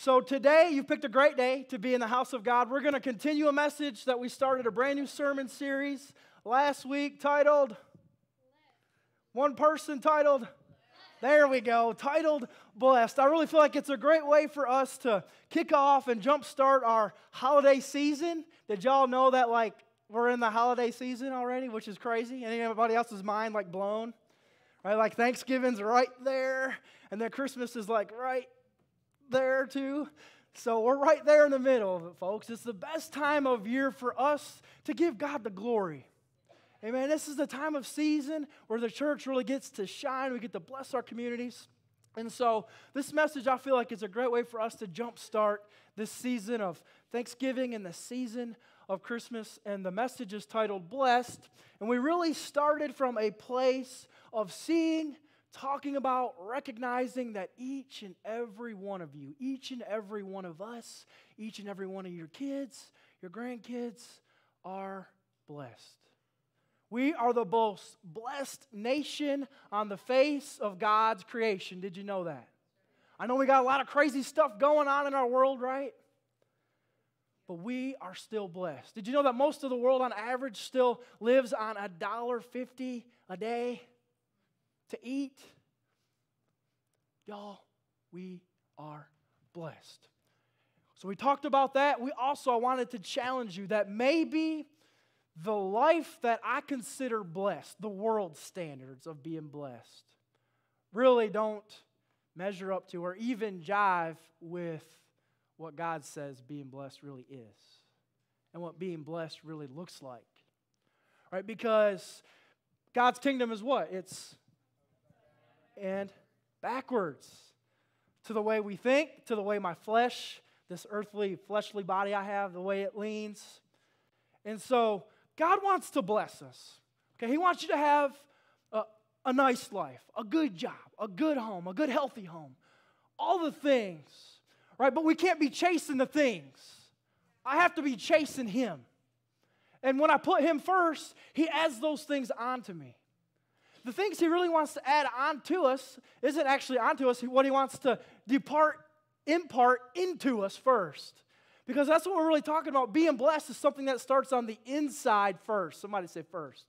So today, you've picked a great day to be in the house of God. We're going to continue a message that we started a brand new sermon series last week titled, one person titled, there we go, titled Blessed. I really feel like it's a great way for us to kick off and jumpstart our holiday season. Did y'all know that, like, we're in the holiday season already, which is crazy? Anybody else's mind, like, blown? Right? Like, Thanksgiving's right there, and then Christmas is, like, right there too. So we're right there in the middle of it, folks. It's the best time of year for us to give God the glory. Amen. This is the time of season where the church really gets to shine. We get to bless our communities. And so, this message, I feel like, is a great way for us to jumpstart this season of Thanksgiving and the season of Christmas. And the message is titled Blessed. And we really started from a place of seeing talking about recognizing that each and every one of you, each and every one of us, each and every one of your kids, your grandkids are blessed. We are the most blessed nation on the face of God's creation. Did you know that? I know we got a lot of crazy stuff going on in our world, right? But we are still blessed. Did you know that most of the world on average still lives on a dollar fifty a day? To eat. Y'all, we are blessed. So we talked about that. We also I wanted to challenge you that maybe the life that I consider blessed, the world standards of being blessed, really don't measure up to or even jive with what God says being blessed really is and what being blessed really looks like. Right? Because God's kingdom is what? It's and backwards to the way we think, to the way my flesh, this earthly, fleshly body I have, the way it leans. And so God wants to bless us. Okay, He wants you to have a, a nice life, a good job, a good home, a good, healthy home, all the things, right? But we can't be chasing the things. I have to be chasing Him. And when I put Him first, He adds those things onto me the things he really wants to add on to us isn't actually onto us. What he wants to depart, impart into us first. Because that's what we're really talking about. Being blessed is something that starts on the inside first. Somebody say first.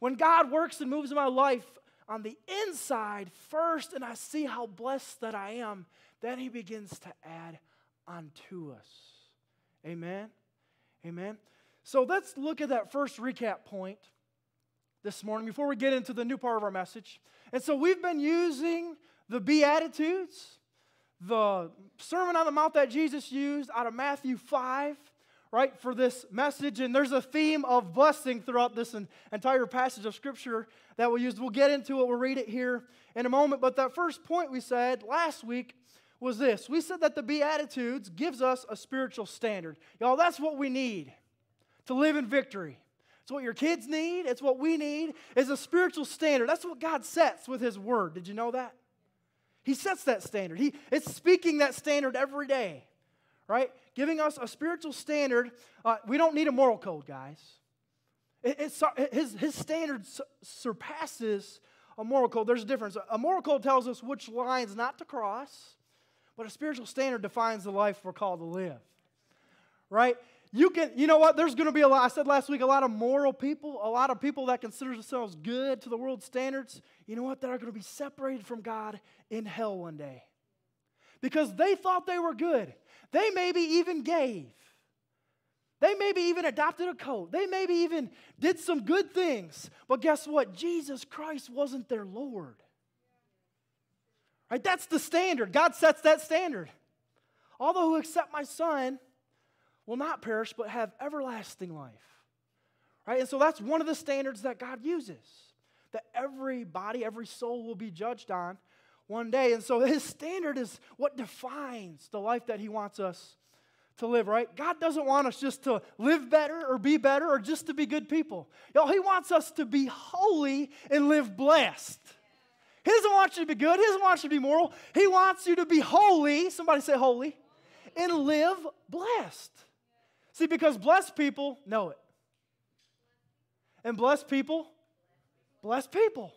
When God works and moves in my life on the inside first, and I see how blessed that I am, then he begins to add onto us. Amen. Amen. So let's look at that first recap point this morning before we get into the new part of our message. And so we've been using the Beatitudes, the Sermon on the Mount that Jesus used out of Matthew 5, right, for this message. And there's a theme of blessing throughout this entire passage of Scripture that we'll use. We'll get into it, we'll read it here in a moment. But that first point we said last week was this we said that the Beatitudes gives us a spiritual standard. Y'all, that's what we need to live in victory. It's what your kids need. It's what we need is a spiritual standard. That's what God sets with his word. Did you know that? He sets that standard. He is speaking that standard every day, right? Giving us a spiritual standard. Uh, we don't need a moral code, guys. It, his, his standard su- surpasses a moral code. There's a difference. A moral code tells us which lines not to cross, but a spiritual standard defines the life we're called to live, right? You can, you know what? There's going to be a lot. I said last week, a lot of moral people, a lot of people that consider themselves good to the world's standards. You know what? That are going to be separated from God in hell one day because they thought they were good. They maybe even gave. They maybe even adopted a code. They maybe even did some good things. But guess what? Jesus Christ wasn't their Lord. Right? That's the standard. God sets that standard. All those who accept my son will not perish but have everlasting life. Right? And so that's one of the standards that God uses that every body, every soul will be judged on one day. And so his standard is what defines the life that he wants us to live, right? God doesn't want us just to live better or be better or just to be good people. Y'all, he wants us to be holy and live blessed. He doesn't want you to be good. He doesn't want you to be moral. He wants you to be holy. Somebody say holy. And live blessed. See, because blessed people know it. And blessed people, blessed people.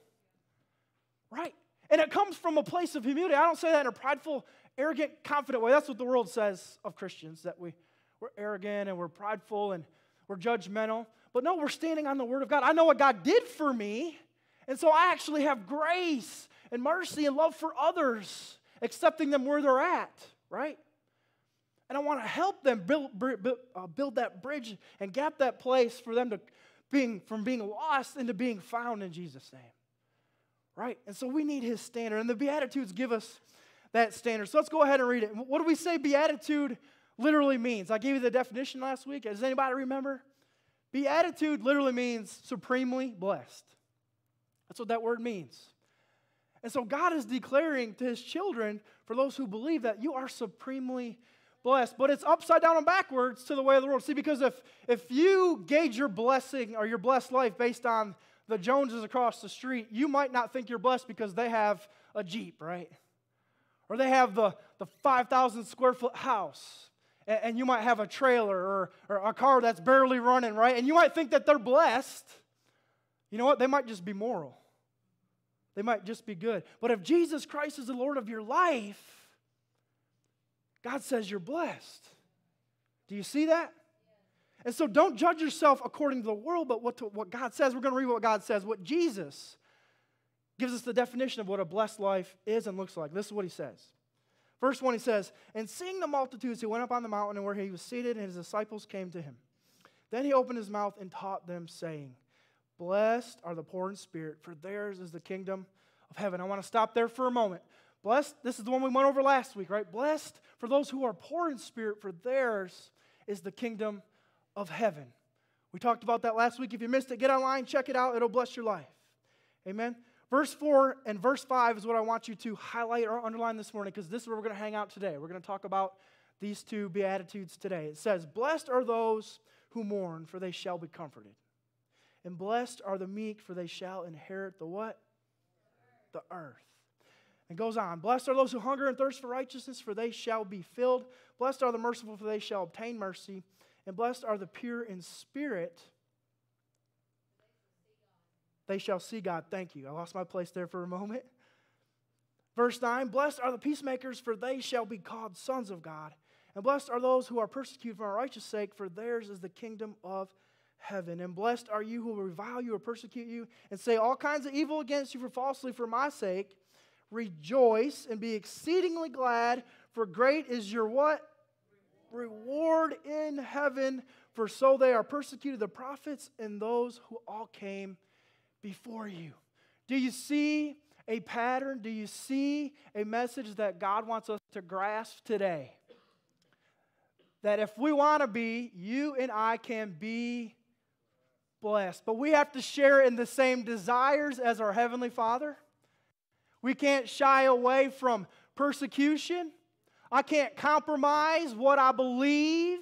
Right. And it comes from a place of humility. I don't say that in a prideful, arrogant, confident way. That's what the world says of Christians, that we, we're arrogant and we're prideful and we're judgmental. But no, we're standing on the Word of God. I know what God did for me, and so I actually have grace and mercy and love for others, accepting them where they're at, right? And I want to help them build, build, uh, build that bridge and gap that place for them to being from being lost into being found in Jesus' name. Right? And so we need his standard. And the Beatitudes give us that standard. So let's go ahead and read it. What do we say beatitude literally means? I gave you the definition last week. Does anybody remember? Beatitude literally means supremely blessed. That's what that word means. And so God is declaring to his children, for those who believe that you are supremely blessed. But it's upside down and backwards to the way of the world. See, because if, if you gauge your blessing or your blessed life based on the Joneses across the street, you might not think you're blessed because they have a Jeep, right? Or they have the, the 5,000 square foot house. And, and you might have a trailer or, or a car that's barely running, right? And you might think that they're blessed. You know what? They might just be moral. They might just be good. But if Jesus Christ is the Lord of your life, God says you're blessed. Do you see that? And so don't judge yourself according to the world, but what, to, what God says. We're going to read what God says, what Jesus gives us the definition of what a blessed life is and looks like. This is what he says. Verse 1, he says, And seeing the multitudes, he went up on the mountain and where he was seated, and his disciples came to him. Then he opened his mouth and taught them, saying, Blessed are the poor in spirit, for theirs is the kingdom of heaven. I want to stop there for a moment. Blessed, this is the one we went over last week, right? Blessed for those who are poor in spirit, for theirs is the kingdom of heaven. We talked about that last week. If you missed it, get online, check it out. It'll bless your life. Amen. Verse 4 and verse 5 is what I want you to highlight or underline this morning because this is where we're going to hang out today. We're going to talk about these two Beatitudes today. It says, Blessed are those who mourn, for they shall be comforted. And blessed are the meek, for they shall inherit the what? The earth. And goes on Blessed are those who hunger and thirst for righteousness, for they shall be filled. Blessed are the merciful, for they shall obtain mercy. And blessed are the pure in spirit, they shall see God. Thank you. I lost my place there for a moment. Verse 9 Blessed are the peacemakers, for they shall be called sons of God. And blessed are those who are persecuted for our righteous sake, for theirs is the kingdom of heaven. And blessed are you who revile you or persecute you and say all kinds of evil against you for falsely for my sake. Rejoice and be exceedingly glad, for great is your what? Reward in heaven, for so they are persecuted the prophets and those who all came before you. Do you see a pattern? Do you see a message that God wants us to grasp today? That if we want to be, you and I can be blessed. But we have to share in the same desires as our Heavenly Father. We can't shy away from persecution. I can't compromise what I believe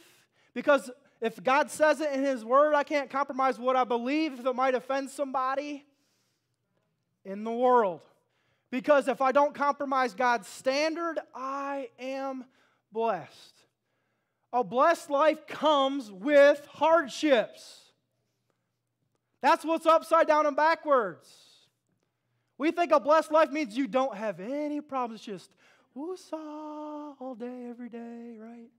because if God says it in His Word, I can't compromise what I believe if it might offend somebody in the world. Because if I don't compromise God's standard, I am blessed. A blessed life comes with hardships. That's what's upside down and backwards. We think a blessed life means you don't have any problems, just woosah all day, every day, right?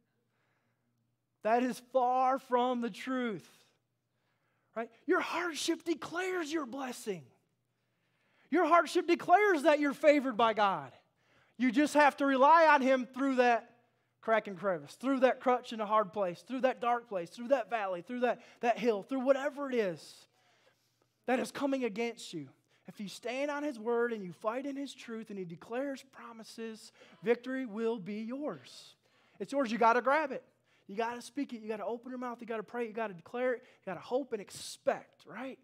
That is far from the truth. Right? Your hardship declares your blessing. Your hardship declares that you're favored by God. You just have to rely on Him through that crack and crevice, through that crutch in a hard place, through that dark place, through that valley, through that, that hill, through whatever it is that is coming against you. If you stand on His word and you fight in His truth and He declares promises, victory will be yours. It's yours. You got to grab it. You got to speak it. You got to open your mouth. You got to pray. You got to declare it. You got to hope and expect, right?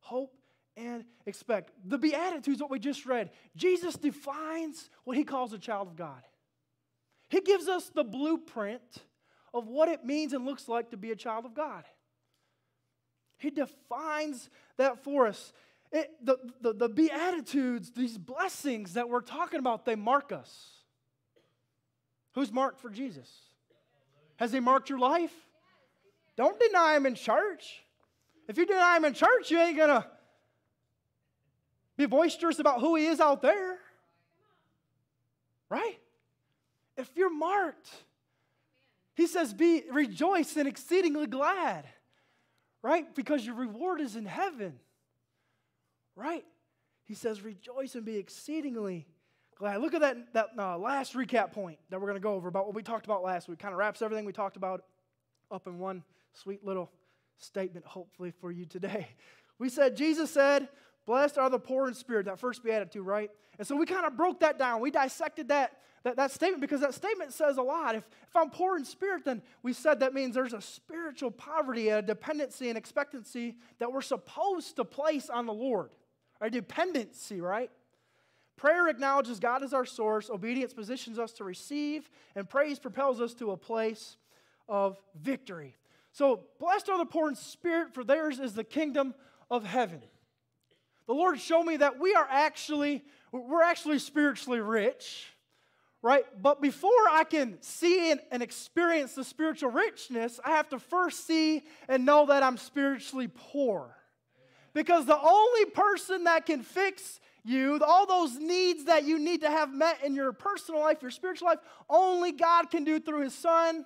Hope and expect. The Beatitudes, what we just read, Jesus defines what He calls a child of God. He gives us the blueprint of what it means and looks like to be a child of God. He defines that for us. It, the, the, the Beatitudes, these blessings that we're talking about, they mark us. Who's marked for Jesus? Has He marked your life? Don't deny Him in church. If you deny Him in church, you ain't going to be boisterous about who He is out there. Right? if you're marked, he says, be rejoice and exceedingly glad, right? Because your reward is in heaven, right? He says, rejoice and be exceedingly glad. Look at that, that uh, last recap point that we're going to go over about what we talked about last week. Kind of wraps everything we talked about up in one sweet little statement, hopefully, for you today. We said, Jesus said, Blessed are the poor in spirit, that first beatitude, right? And so we kind of broke that down. We dissected that, that, that statement because that statement says a lot. If, if I'm poor in spirit, then we said that means there's a spiritual poverty, a dependency, and expectancy that we're supposed to place on the Lord. A dependency, right? Prayer acknowledges God as our source, obedience positions us to receive, and praise propels us to a place of victory. So, blessed are the poor in spirit, for theirs is the kingdom of heaven. The Lord showed me that we are actually, we're actually spiritually rich, right? But before I can see and experience the spiritual richness, I have to first see and know that I'm spiritually poor. Because the only person that can fix you, all those needs that you need to have met in your personal life, your spiritual life, only God can do through His Son,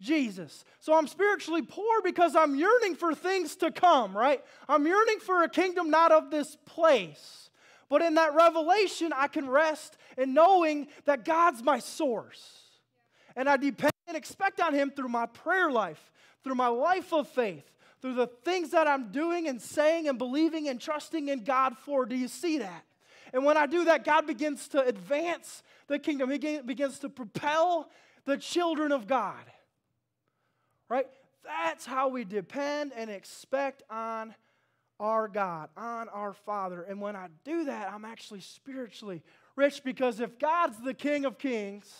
Jesus. So I'm spiritually poor because I'm yearning for things to come, right? I'm yearning for a kingdom not of this place. But in that revelation, I can rest in knowing that God's my source. And I depend and expect on Him through my prayer life, through my life of faith, through the things that I'm doing and saying and believing and trusting in God for. Do you see that? And when I do that, God begins to advance the kingdom, He begins to propel the children of God right? That's how we depend and expect on our God, on our Father. And when I do that, I'm actually spiritually rich because if God's the King of Kings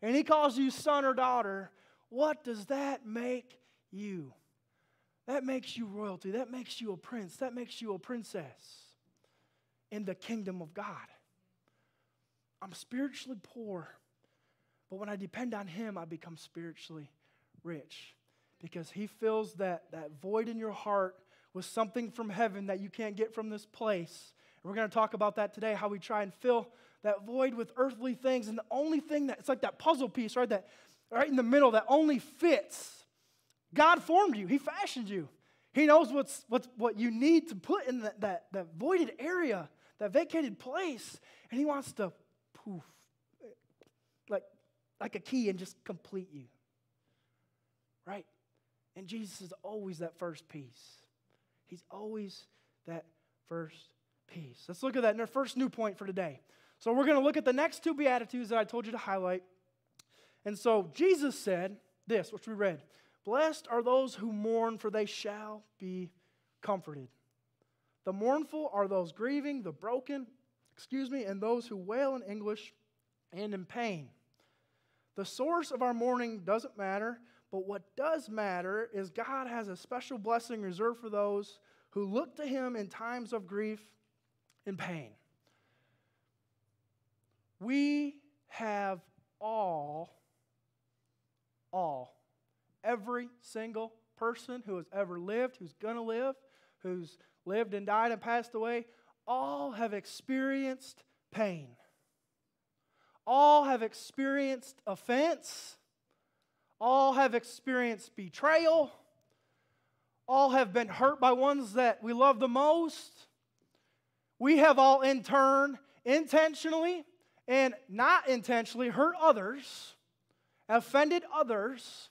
and He calls you son or daughter, what does that make you? That makes you royalty. That makes you a prince. That makes you a princess in the kingdom of God. I'm spiritually poor, but when I depend on Him, I become spiritually rich because He fills that, that void in your heart with something from heaven that you can't get from this place. And we're going to talk about that today, how we try and fill that void with earthly things. And the only thing that, it's like that puzzle piece, right? That right in the middle that only fits. God formed you, He fashioned you. He knows what's, what's, what you need to put in that, that, that voided area, that vacated place. And He wants to poof, like, like a key and just complete you. Right? And Jesus is always that first piece. He's always that first piece. Let's look at that in our first new point for today. So we're going to look at the next two Beatitudes that I told you to highlight. And so Jesus said this, which we read Blessed are those who mourn, for they shall be comforted. The mournful are those grieving, the broken, excuse me, and those who wail in English and in pain. The source of our mourning doesn't matter, but what does matter is God has a special blessing reserved for those who look to Him in times of grief and pain. We have all, all, every single person who has ever lived, who's going to live, who's lived and died and passed away, all have experienced pain. All have experienced offense all have experienced betrayal. All have been hurt by ones that we love the most. We have all, in turn, intentionally and not intentionally hurt others, offended others,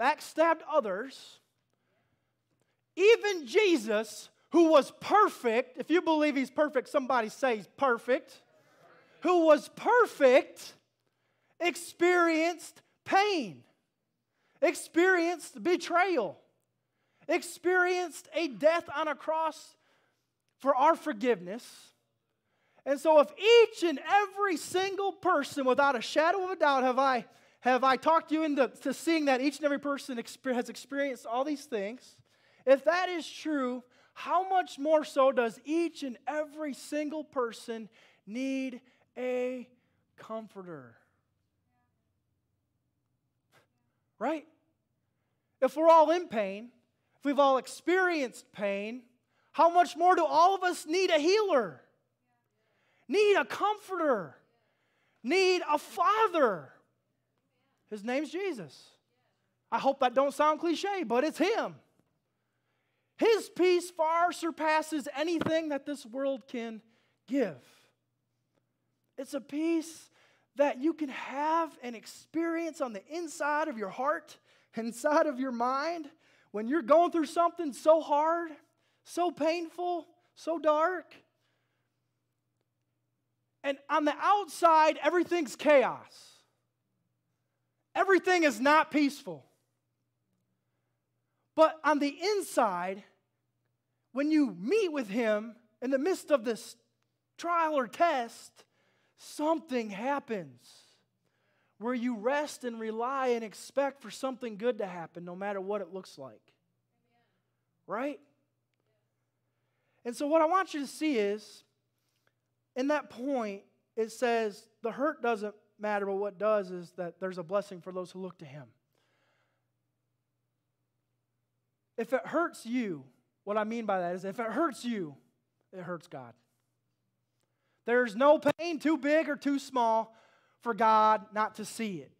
backstabbed others. Even Jesus, who was perfect, if you believe he's perfect, somebody say he's perfect, who was perfect, experienced pain experienced betrayal, experienced a death on a cross for our forgiveness. And so, if each and every single person, without a shadow of a doubt, have I, have I talked you into to seeing that each and every person has experienced all these things, if that is true, how much more so does each and every single person need a comforter? Right? If we're all in pain, if we've all experienced pain, how much more do all of us need a healer? Need a comforter? Need a father? His name's Jesus. I hope that don't sound cliche, but it's him. His peace far surpasses anything that this world can give. It's a peace that you can have and experience on the inside of your heart, inside of your mind, when you're going through something so hard, so painful, so dark. And on the outside, everything's chaos. Everything is not peaceful. But on the inside, when you meet with Him in the midst of this trial or test, something happens where you rest and rely and expect for something good to happen no matter what it looks like. Right? And so, what I want you to see is in that point, it says the hurt doesn't matter, but what does is that there's a blessing for those who look to Him. If it hurts you, what I mean by that is if it hurts you, it hurts God. There's no pain too big or too small for God not to see it.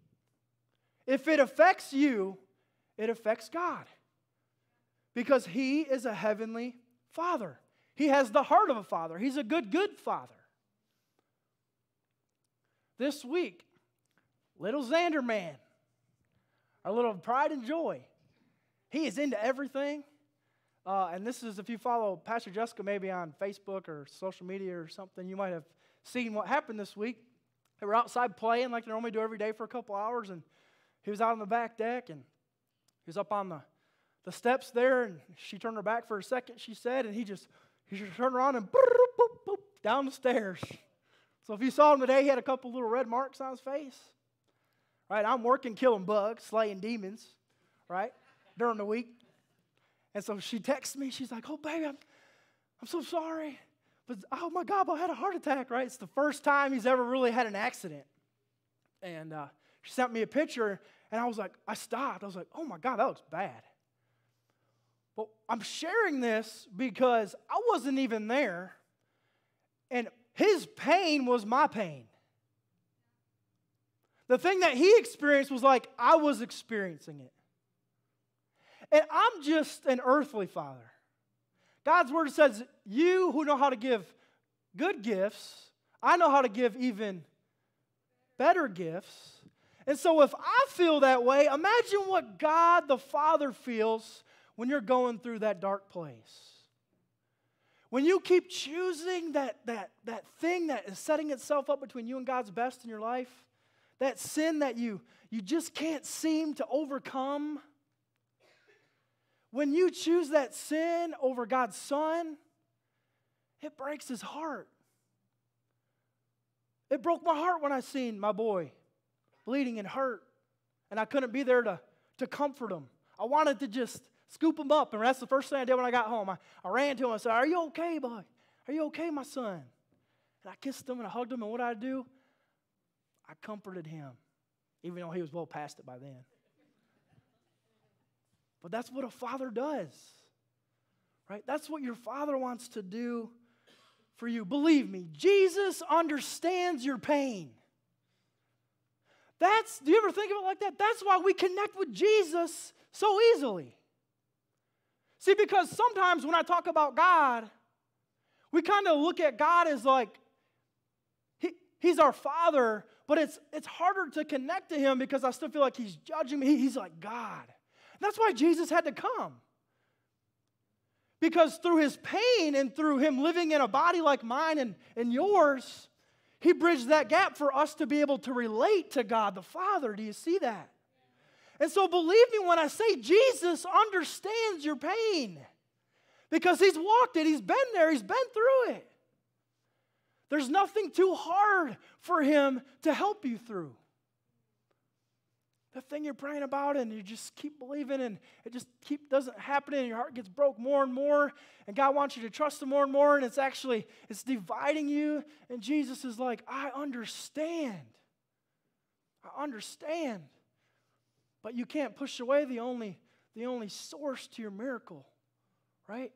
If it affects you, it affects God. Because He is a heavenly Father. He has the heart of a father. He's a good, good father. This week, little Xander man, our little pride and joy, he is into everything. Uh, and this is if you follow Pastor Jessica maybe on Facebook or social media or something, you might have seen what happened this week. They were outside playing like they normally do every day for a couple hours, and he was out on the back deck and he was up on the, the steps there, and she turned her back for a second, she said, and he just he just turned around and boop, boop, boop, down the stairs. So if you saw him today, he had a couple little red marks on his face. Right? I'm working killing bugs, slaying demons, right? During the week. And so she texts me. She's like, oh, baby, I'm, I'm so sorry. But oh my God, I had a heart attack, right? It's the first time he's ever really had an accident. And uh, she sent me a picture, and I was like, I stopped. I was like, oh my God, that looks bad. But I'm sharing this because I wasn't even there, and his pain was my pain. The thing that he experienced was like I was experiencing it. And I'm just an earthly father. God's word says, You who know how to give good gifts, I know how to give even better gifts. And so, if I feel that way, imagine what God the Father feels when you're going through that dark place. When you keep choosing that, that, that thing that is setting itself up between you and God's best in your life, that sin that you, you just can't seem to overcome, when you choose that sin over God's Son, it breaks his heart. It broke my heart when I seen my boy bleeding and hurt, and I couldn't be there to, to comfort him. I wanted to just scoop him up, and that's the first thing I did when I got home. I, I ran to him and said, Are you okay, boy? Are you okay, my son? And I kissed him and I hugged him, and what did I do? I comforted him, even though he was well past it by then. But that's what a father does, right? That's what your father wants to do for you. Believe me, Jesus understands your pain. That's, do you ever think of it like that? That's why we connect with Jesus so easily. See, because sometimes when I talk about God, we kind of look at God as like, he, He's our Father, but it's, it's harder to connect to Him because I still feel like He's judging me. He's like God. That's why Jesus had to come. Because through his pain and through him living in a body like mine and, and yours, he bridged that gap for us to be able to relate to God the Father. Do you see that? And so believe me when I say Jesus understands your pain. Because he's walked it, he's been there, he's been through it. There's nothing too hard for him to help you through. The thing you're praying about and you just keep believing and it just keep doesn't happen and your heart gets broke more and more and god wants you to trust him more and more and it's actually it's dividing you and jesus is like i understand. I understand but you can't push away the only the only source to your miracle right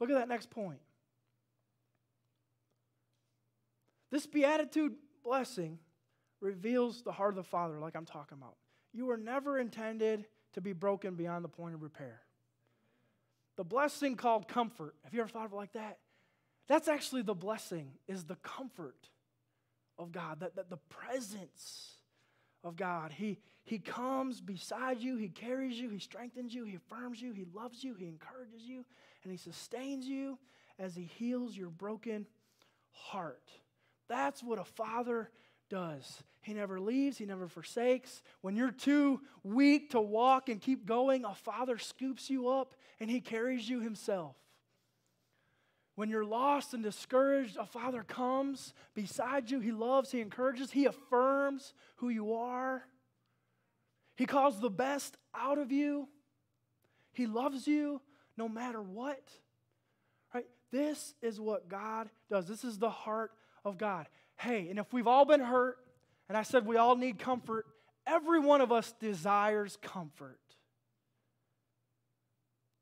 look at that next point this beatitude blessing reveals the heart of the Father, like I'm talking about. You were never intended to be broken beyond the point of repair. The blessing called comfort, have you ever thought of it like that? That's actually the blessing, is the comfort of God, that, that the presence of God. He, he comes beside you, He carries you, He strengthens you, He affirms you, He loves you, He encourages you, and He sustains you as He heals your broken heart. That's what a father does. He never leaves, he never forsakes. When you're too weak to walk and keep going, a father scoops you up and he carries you himself. When you're lost and discouraged, a father comes beside you. He loves, he encourages, he affirms who you are. He calls the best out of you. He loves you no matter what. Right? This is what God does. This is the heart of God. Hey, and if we've all been hurt, and I said we all need comfort, every one of us desires comfort.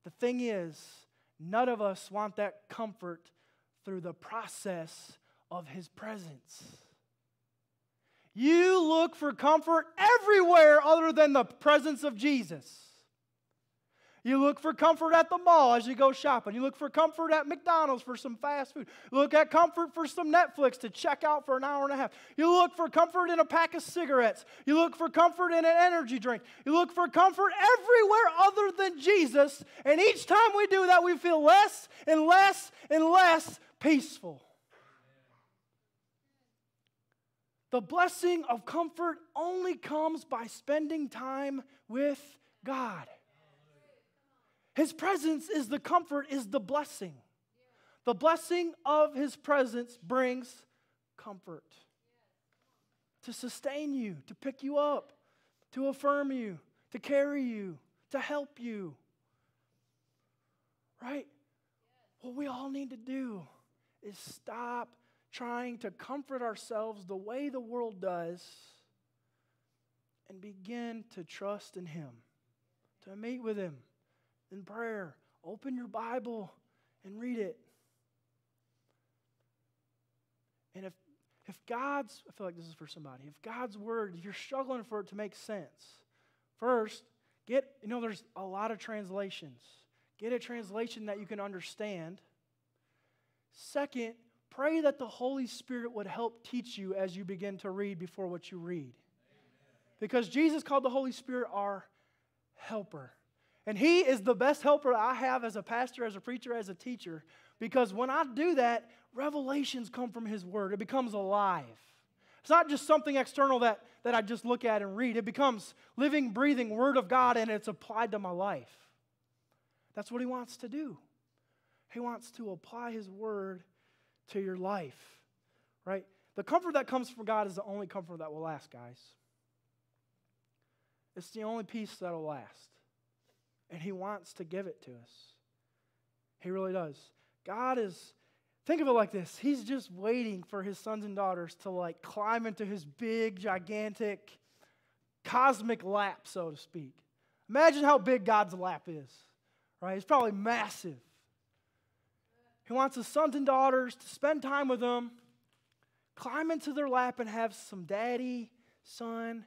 The thing is, none of us want that comfort through the process of His presence. You look for comfort everywhere other than the presence of Jesus. You look for comfort at the mall as you go shopping. You look for comfort at McDonald's for some fast food. You look at comfort for some Netflix to check out for an hour and a half. You look for comfort in a pack of cigarettes. You look for comfort in an energy drink. You look for comfort everywhere other than Jesus. And each time we do that, we feel less and less and less peaceful. The blessing of comfort only comes by spending time with God. His presence is the comfort, is the blessing. The blessing of His presence brings comfort to sustain you, to pick you up, to affirm you, to carry you, to help you. Right? What we all need to do is stop trying to comfort ourselves the way the world does and begin to trust in Him, to meet with Him in prayer. Open your Bible and read it. And if, if God's, I feel like this is for somebody, if God's word, if you're struggling for it to make sense, first, get, you know, there's a lot of translations. Get a translation that you can understand. Second, pray that the Holy Spirit would help teach you as you begin to read before what you read. Because Jesus called the Holy Spirit our helper. And He is the best helper I have as a pastor, as a preacher, as a teacher. Because when I do that, revelations come from His Word. It becomes alive. It's not just something external that, that I just look at and read, it becomes living, breathing Word of God and it's applied to my life. That's what He wants to do. He wants to apply His Word to your life, right? The comfort that comes from God is the only comfort that will last, guys. It's the only peace that will last. And He wants to give it to us. He really does. God is, think of it like this He's just waiting for His sons and daughters to like climb into His big, gigantic, cosmic lap, so to speak. Imagine how big God's lap is, right? It's probably massive. He wants his sons and daughters to spend time with him, climb into their lap, and have some daddy, son,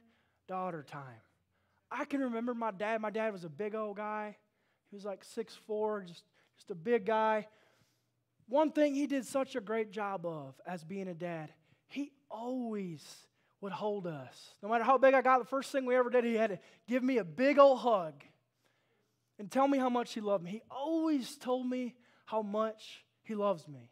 daughter time. I can remember my dad. My dad was a big old guy. He was like six four, just, just a big guy. One thing he did such a great job of as being a dad, he always would hold us. No matter how big I got, the first thing we ever did, he had to give me a big old hug and tell me how much he loved me. He always told me how much he loves me.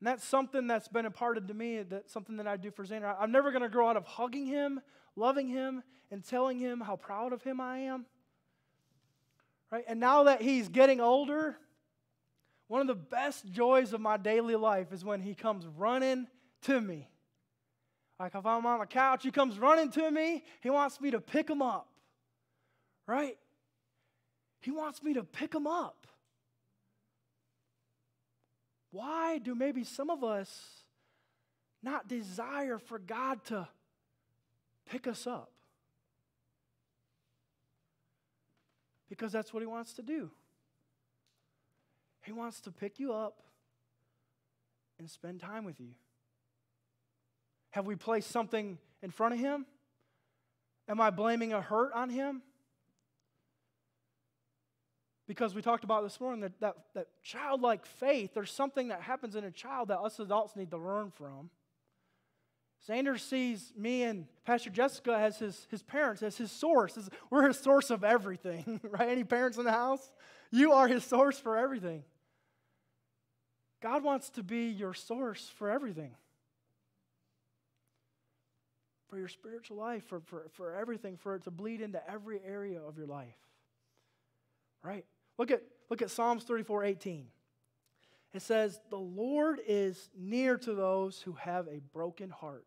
And that's something that's been imparted to me, that's something that I do for Xander. I'm never going to grow out of hugging him, loving him, and telling him how proud of him I am. Right? And now that he's getting older, one of the best joys of my daily life is when he comes running to me. Like if I'm on the couch, he comes running to me. He wants me to pick him up. Right? He wants me to pick him up. Why do maybe some of us not desire for God to pick us up? because that's what He wants to do. He wants to pick you up and spend time with you. Have we placed something in front of Him? Am I blaming a hurt on Him? Because we talked about this morning that, that, that childlike faith, there's something that happens in a child that us adults need to learn from. Xander sees me and Pastor Jessica as his, his parents, as his source. As, we're his source of everything, right? Any parents in the house? You are his source for everything. God wants to be your source for everything. For your spiritual life, for, for, for everything, for it to bleed into every area of your life. Right? Look at, look at Psalms 34 18. It says, The Lord is near to those who have a broken heart.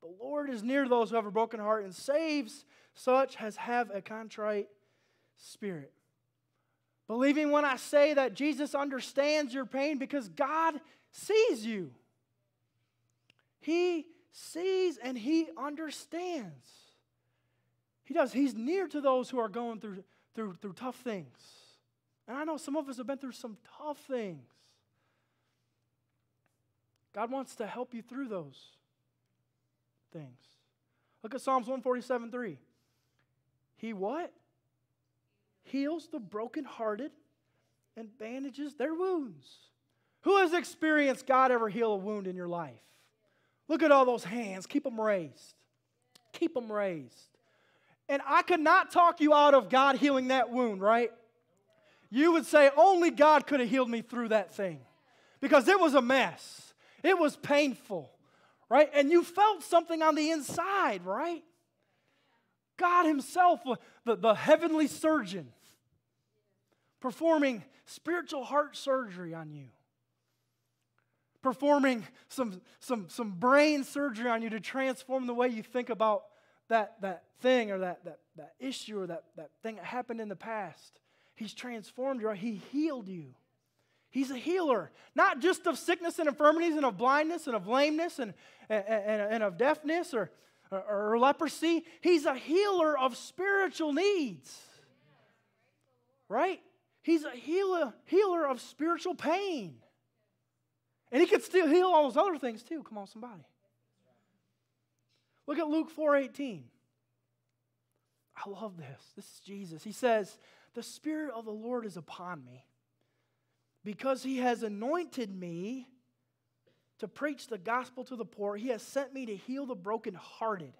The Lord is near those who have a broken heart and saves such as have a contrite spirit. Believing when I say that Jesus understands your pain because God sees you. He sees and He understands. He does. He's near to those who are going through, through, through tough things. And I know some of us have been through some tough things. God wants to help you through those things. Look at Psalms 147 3. He what? Heals the brokenhearted and bandages their wounds. Who has experienced God ever heal a wound in your life? Look at all those hands. Keep them raised. Keep them raised. And I could not talk you out of God healing that wound, right? You would say, only God could have healed me through that thing because it was a mess. It was painful, right? And you felt something on the inside, right? God Himself, the, the heavenly surgeon, performing spiritual heart surgery on you, performing some, some, some brain surgery on you to transform the way you think about that, that thing or that, that, that issue or that, that thing that happened in the past. He's transformed you, He healed you. He's a healer, not just of sickness and infirmities and of blindness and of lameness and, and, and, and of deafness or, or, or leprosy. He's a healer of spiritual needs. Right? He's a healer, healer of spiritual pain. And he can still heal all those other things too. Come on, somebody. Look at Luke 4:18. I love this. This is Jesus. He says, "The spirit of the Lord is upon me because he has anointed me to preach the gospel to the poor. He has sent me to heal the brokenhearted,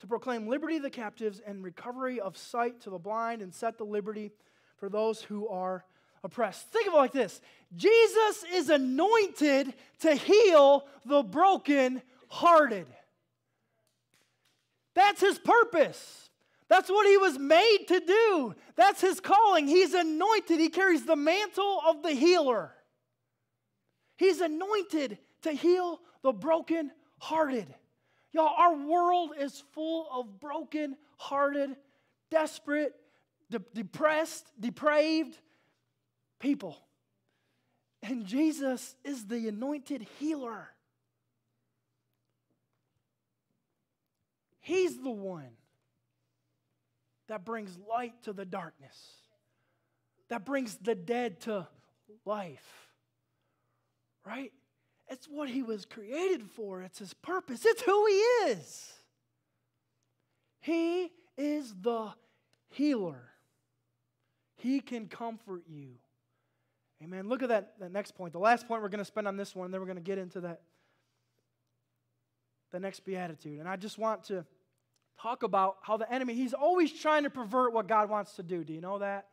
to proclaim liberty to the captives and recovery of sight to the blind and set the liberty for those who are oppressed. Think of it like this Jesus is anointed to heal the brokenhearted. That's his purpose. That's what he was made to do. That's his calling. He's anointed. He carries the mantle of the healer. He's anointed to heal the broken-hearted. Y'all, our world is full of broken-hearted, desperate, de- depressed, depraved people. And Jesus is the anointed healer. He's the one that brings light to the darkness, that brings the dead to life. Right? It's what he was created for, it's his purpose, it's who he is. He is the healer. He can comfort you. Amen. Look at that, that next point. The last point we're going to spend on this one, then we're going to get into that the next beatitude. And I just want to talk about how the enemy, he's always trying to pervert what God wants to do. Do you know that?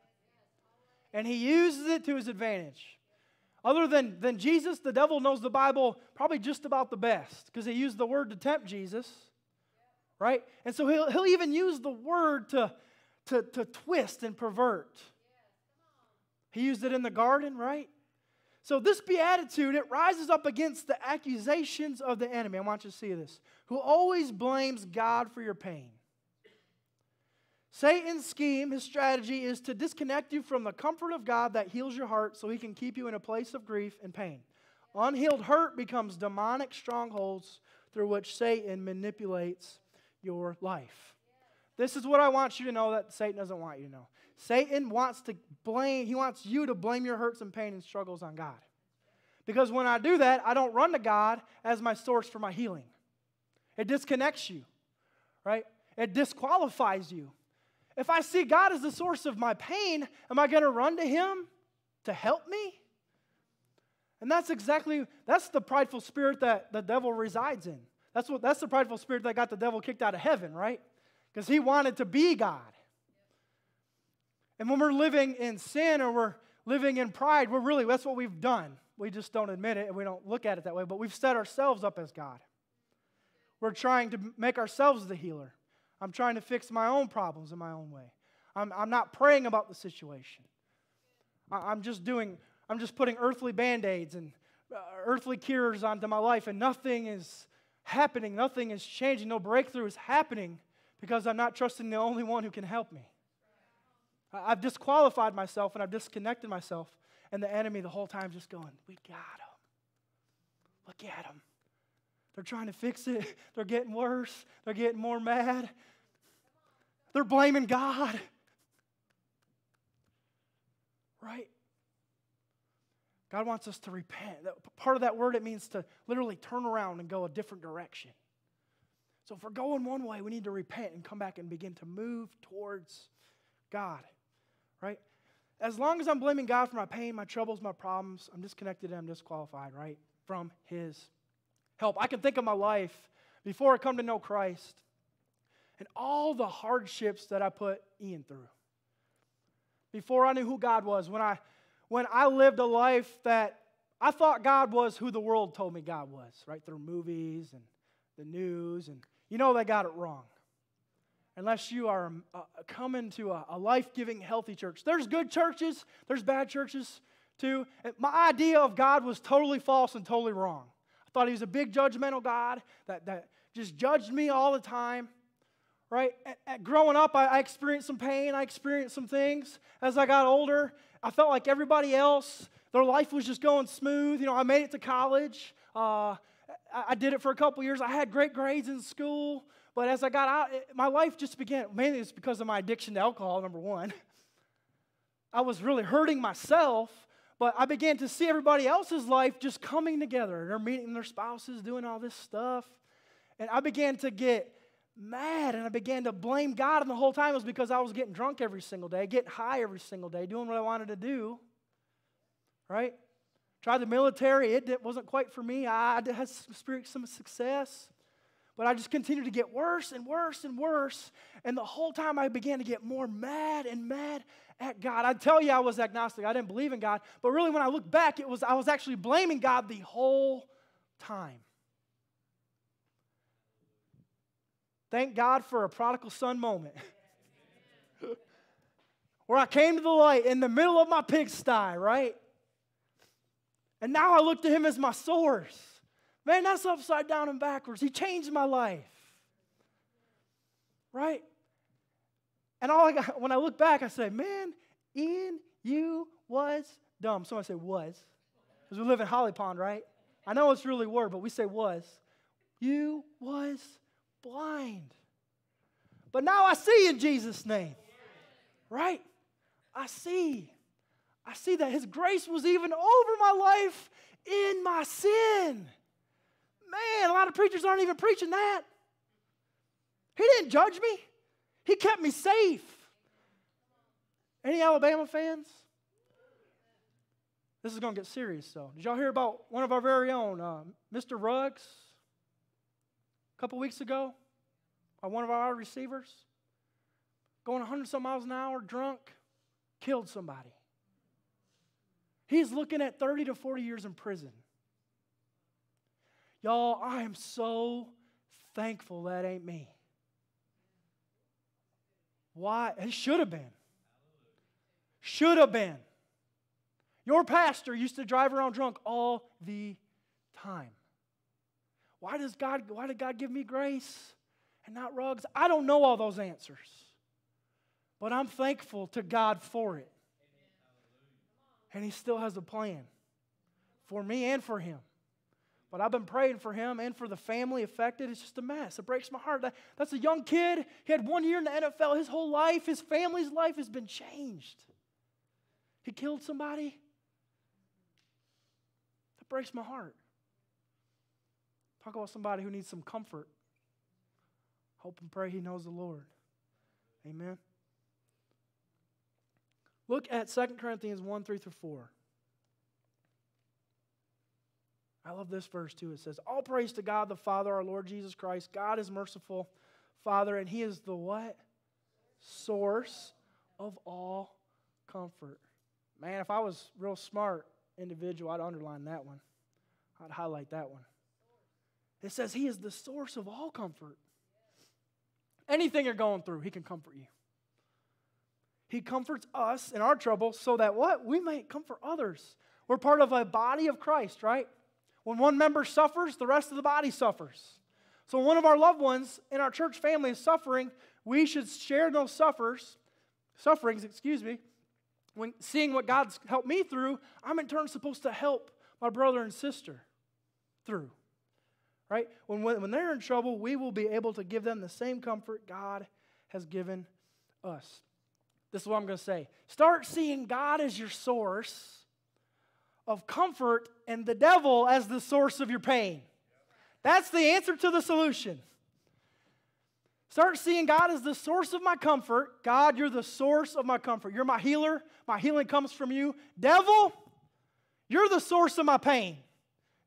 And he uses it to his advantage. Other than, than Jesus, the devil knows the Bible probably just about the best because he used the word to tempt Jesus, right? And so he'll, he'll even use the word to, to, to twist and pervert. He used it in the garden, right? So, this beatitude, it rises up against the accusations of the enemy. I want you to see this. Who always blames God for your pain. Satan's scheme, his strategy is to disconnect you from the comfort of God that heals your heart so he can keep you in a place of grief and pain. Unhealed hurt becomes demonic strongholds through which Satan manipulates your life. This is what I want you to know that Satan doesn't want you to know. Satan wants to blame, he wants you to blame your hurts and pain and struggles on God. Because when I do that, I don't run to God as my source for my healing. It disconnects you, right? It disqualifies you. If I see God as the source of my pain, am I going to run to Him to help me? And that's exactly that's the prideful spirit that the devil resides in. That's what that's the prideful spirit that got the devil kicked out of heaven, right? Because he wanted to be God. And when we're living in sin or we're living in pride, we're really that's what we've done. We just don't admit it and we don't look at it that way, but we've set ourselves up as God. We're trying to make ourselves the healer. I'm trying to fix my own problems in my own way. I'm, I'm not praying about the situation. I, I'm just doing I'm just putting earthly band aids and uh, earthly cures onto my life, and nothing is happening. Nothing is changing. No breakthrough is happening because I'm not trusting the only one who can help me. I've disqualified myself and I've disconnected myself, and the enemy the whole time just going, We got him. Look at them. They're trying to fix it. They're getting worse. They're getting more mad. They're blaming God. Right? God wants us to repent. Part of that word, it means to literally turn around and go a different direction. So if we're going one way, we need to repent and come back and begin to move towards God, right? As long as I'm blaming God for my pain, my troubles, my problems, I'm disconnected and I'm disqualified, right? From His help. I can think of my life before I come to know Christ and all the hardships that I put Ian through. Before I knew who God was, when I when I lived a life that I thought God was who the world told me God was, right? Through movies and the news. And you know they got it wrong. Unless you are uh, coming to a, a life giving, healthy church. There's good churches, there's bad churches too. And my idea of God was totally false and totally wrong. I thought he was a big judgmental God that, that just judged me all the time right? At, at growing up, I, I, experienced some pain. I experienced some things. As I got older, I felt like everybody else, their life was just going smooth. You know, I made it to college. Uh, I, I, did it for a couple years. I had great grades in school. But as I got out, it, my life just began, mainly it's because of my addiction to alcohol, number one. I was really hurting myself, but I began to see everybody else's life just coming together. They're meeting their spouses, doing all this stuff. And I began to get mad and I began to blame God, and the whole time it was because I was getting drunk every single day, getting high every single day, doing what I wanted to do. Right? Tried the military, it wasn't quite for me. I had experienced some success, but I just continued to get worse and worse and worse. And the whole time I began to get more mad and mad at God. I'd tell you I was agnostic, I didn't believe in God, but really when I look back, it was I was actually blaming God the whole time. Thank God for a prodigal son moment. Where I came to the light in the middle of my pigsty, right? And now I look to him as my source. Man, that's upside down and backwards. He changed my life. Right? And all I got, when I look back, I say, man, Ian, you was dumb. Somebody say was. Because we live in Holly Pond, right? I know it's really word, but we say was. You was blind. But now I see in Jesus' name. Right? I see. I see that His grace was even over my life in my sin. Man, a lot of preachers aren't even preaching that. He didn't judge me, He kept me safe. Any Alabama fans? This is going to get serious, though. Did y'all hear about one of our very own, uh, Mr. Ruggs, a couple weeks ago? by one of our receivers, going 100 some miles an hour, drunk, killed somebody. He's looking at 30 to 40 years in prison. Y'all, I am so thankful that ain't me. Why? It should have been. Should have been. Your pastor used to drive around drunk all the time. Why does God why did God give me grace? and not Ruggs? I don't know all those answers, but I'm thankful to God for it. And He still has a plan for me and for him. But I've been praying for him and for the family affected. It's just a mess. It breaks my heart. That, that's a young kid. He had one year in the NFL. His whole life, his family's life has been changed. He killed somebody. That breaks my heart. Talk about somebody who needs some comfort Hope and pray he knows the Lord. Amen. Look at 2 Corinthians 1 3 through 4. I love this verse too. It says, All praise to God the Father, our Lord Jesus Christ. God is merciful, Father, and He is the what? Source of all comfort. Man, if I was real smart individual, I'd underline that one. I'd highlight that one. It says He is the source of all comfort. Anything you're going through, He can comfort you. He comforts us in our trouble so that what? We might comfort others. We're part of a body of Christ, right? When one member suffers, the rest of the body suffers. So when one of our loved ones in our church family is suffering, we should share those suffers, sufferings, excuse me. When seeing what God's helped me through, I'm in turn supposed to help my brother and sister through. Right? When, when they're in trouble, we will be able to give them the same comfort God has given us. This is what I'm going to say. Start seeing God as your source of comfort and the devil as the source of your pain. That's the answer to the solution. Start seeing God as the source of my comfort. God, you're the source of my comfort. You're my healer. My healing comes from you. Devil, you're the source of my pain.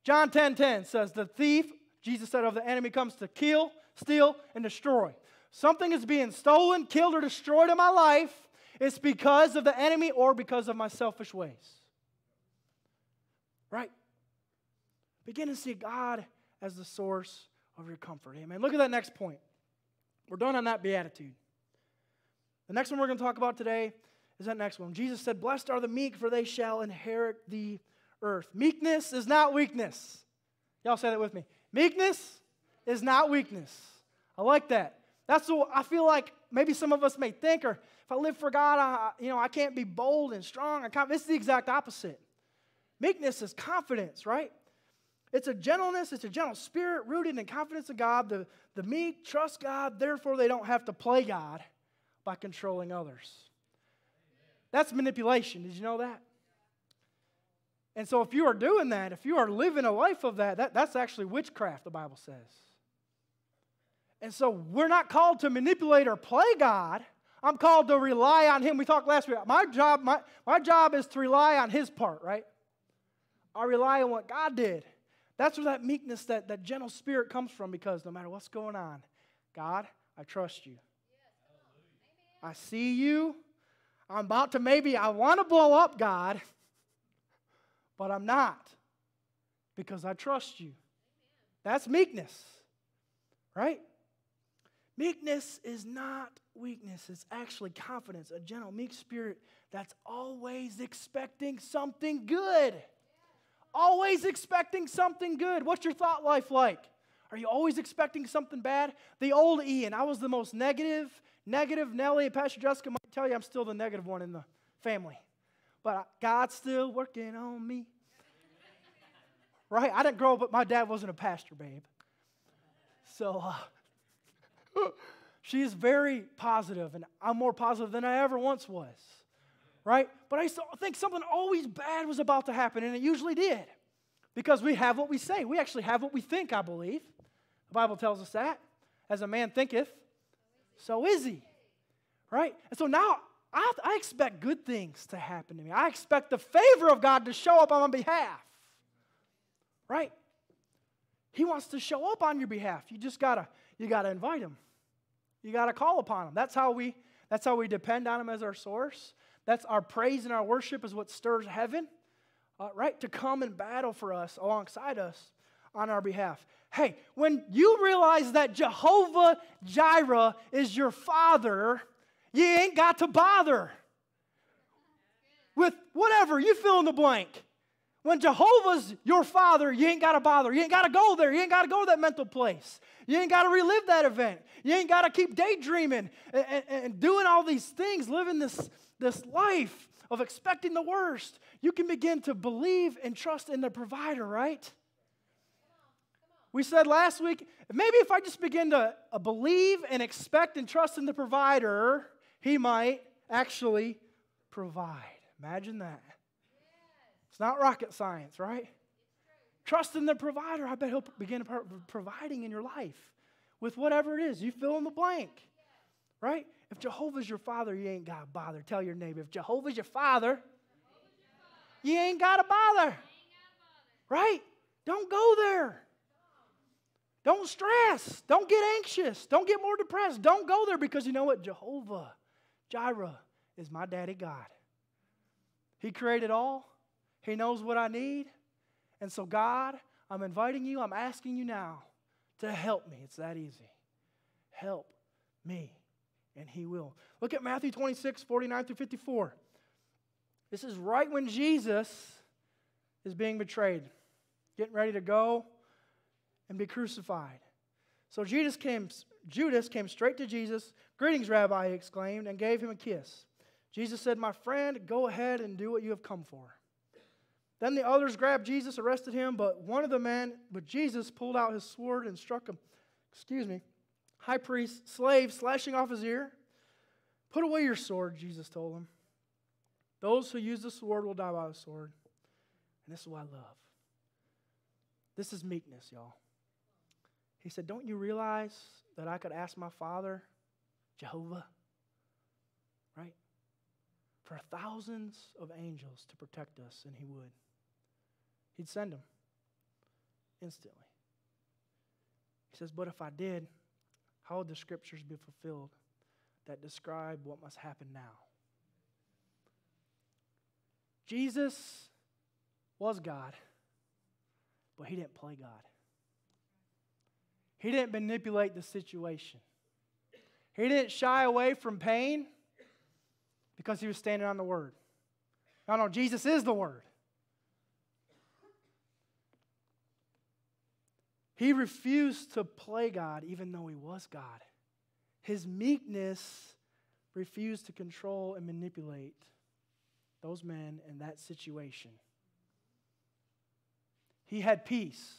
John 10 10 says, The thief, Jesus said, of the enemy comes to kill, steal, and destroy. Something is being stolen, killed, or destroyed in my life it's because of the enemy or because of my selfish ways. Right? Begin to see God as the source of your comfort. Amen. Look at that next point. We're done on that beatitude. The next one we're going to talk about today is that next one. Jesus said, Blessed are the meek, for they shall inherit the earth. Meekness is not weakness. Y'all say that with me. Meekness is not weakness. I like that. That's what I feel like maybe some of us may think, or if I live for God, I, you know, I can't be bold and strong. I can't. Is the exact opposite. Meekness is confidence, right? It's a gentleness, it's a gentle spirit rooted in confidence in God. The, the meek trust God, therefore they don't have to play God by controlling others. That's manipulation. Did you know that? And so, if you are doing that, if you are living a life of that, that that's actually witchcraft, the Bible says. And so we're not called to manipulate or play God. I'm called to rely on Him. We talked last week. My job, my, my job is to rely on His part, right? I rely on what God did. That's where that meekness, that, that gentle spirit comes from because no matter what's going on, God, I trust you. I see you. I'm about to maybe, I want to blow up, God, but I'm not because I trust you. That's meekness, right? Meekness is not weakness, it's actually confidence, a gentle, meek spirit that's always expecting something good. Always expecting something good. What's your thought life like? Are you always expecting something bad? The old Ian, I was the most negative, negative. Nellie Pastor Jessica might tell you I'm still the negative one in the family. But God's still working on me. Right? I didn't grow up, but my dad wasn't a pastor, babe. So, uh, she is very positive, and I'm more positive than I ever once was. Right? But I think something always bad was about to happen, and it usually did. Because we have what we say. We actually have what we think, I believe. The Bible tells us that. As a man thinketh, so is he. Right? And so now I, I expect good things to happen to me. I expect the favor of God to show up on my behalf. Right? He wants to show up on your behalf. You just gotta, you gotta invite him. You got to call upon Him. That's how we that's how we depend on Him as our source. That's our praise and our worship is what stirs heaven, uh, right? To come and battle for us alongside us on our behalf. Hey, when you realize that Jehovah Jireh is your father, you ain't got to bother with whatever you fill in the blank. When Jehovah's your father, you ain't got to bother. You ain't got to go there. You ain't got to go to that mental place. You ain't got to relive that event. You ain't got to keep daydreaming and, and, and, doing all these things, living this, this life of expecting the worst. You can begin to believe and trust in the provider, right? We said last week, maybe if I just begin to uh, believe and expect and trust in the provider, he might actually provide. Imagine that. It's not rocket science, right? Trust in the provider. I bet he'll begin providing in your life with whatever it is. You fill in the blank, right? If Jehovah's your father, you ain't got to bother. Tell your neighbor, if Jehovah's your father, you ain't got to bother. Right? Don't go there. Don't stress. Don't get anxious. Don't get more depressed. Don't go there because you know what? Jehovah, Jireh, is my daddy God. He created all, He knows what I need. And so, God, I'm inviting you, I'm asking you now to help me. It's that easy. Help me, and He will. Look at Matthew 26, 49 through 54. This is right when Jesus is being betrayed, getting ready to go and be crucified. So Judas came, Judas came straight to Jesus. Greetings, Rabbi, he exclaimed, and gave him a kiss. Jesus said, My friend, go ahead and do what you have come for. Then the others grabbed Jesus, arrested him, but one of the men, but Jesus pulled out his sword and struck him. Excuse me. High priest, slave, slashing off his ear. Put away your sword, Jesus told him. Those who use the sword will die by the sword. And this is what I love. This is meekness, y'all. He said, Don't you realize that I could ask my Father, Jehovah, right, for thousands of angels to protect us, and He would. He'd send them instantly. He says, But if I did, how would the scriptures be fulfilled that describe what must happen now? Jesus was God, but he didn't play God. He didn't manipulate the situation. He didn't shy away from pain because he was standing on the Word. No, no, Jesus is the Word. He refused to play God even though he was God. His meekness refused to control and manipulate those men in that situation. He had peace.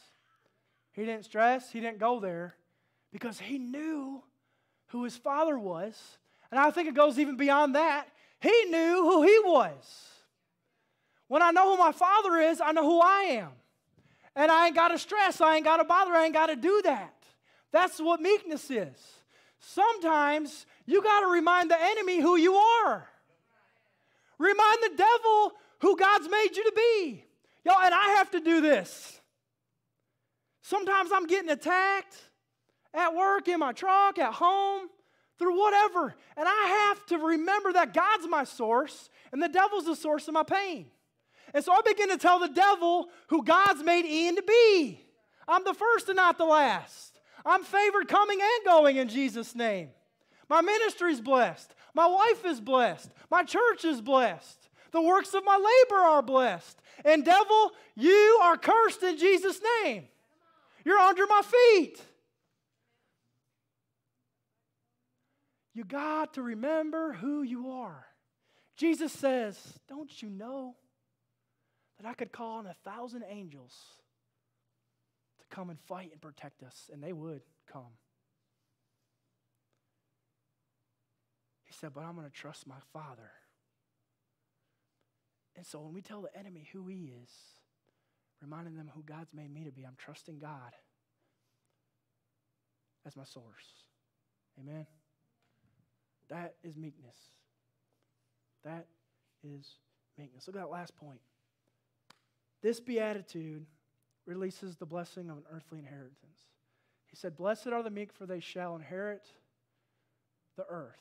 He didn't stress, he didn't go there because he knew who his father was. And I think it goes even beyond that. He knew who he was. When I know who my father is, I know who I am. And I ain't got to stress, I ain't got to bother, I ain't got to do that. That's what meekness is. Sometimes you got to remind the enemy who you are. Remind the devil who God's made you to be. Y'all, and I have to do this. Sometimes I'm getting attacked at work, in my truck, at home, through whatever. And I have to remember that God's my source and the devil's the source of my pain. And so I begin to tell the devil who God's made Ian to be. I'm the first and not the last. I'm favored coming and going in Jesus' name. My ministry's blessed. My wife is blessed. My church is blessed. The works of my labor are blessed. And devil, you are cursed in Jesus' name. You're under my feet. You got to remember who you are. Jesus says, Don't you know that I could call on a thousand angels to come and fight and protect us? And they would come. He said, But I'm going to trust my Father. And so when we tell the enemy who he is, reminding them who God's made me to be. I'm trusting God as my source. Amen. That is meekness. That is meekness. Look at that last point. This beatitude releases the blessing of an earthly inheritance. He said, Blessed are the meek, for they shall inherit the earth.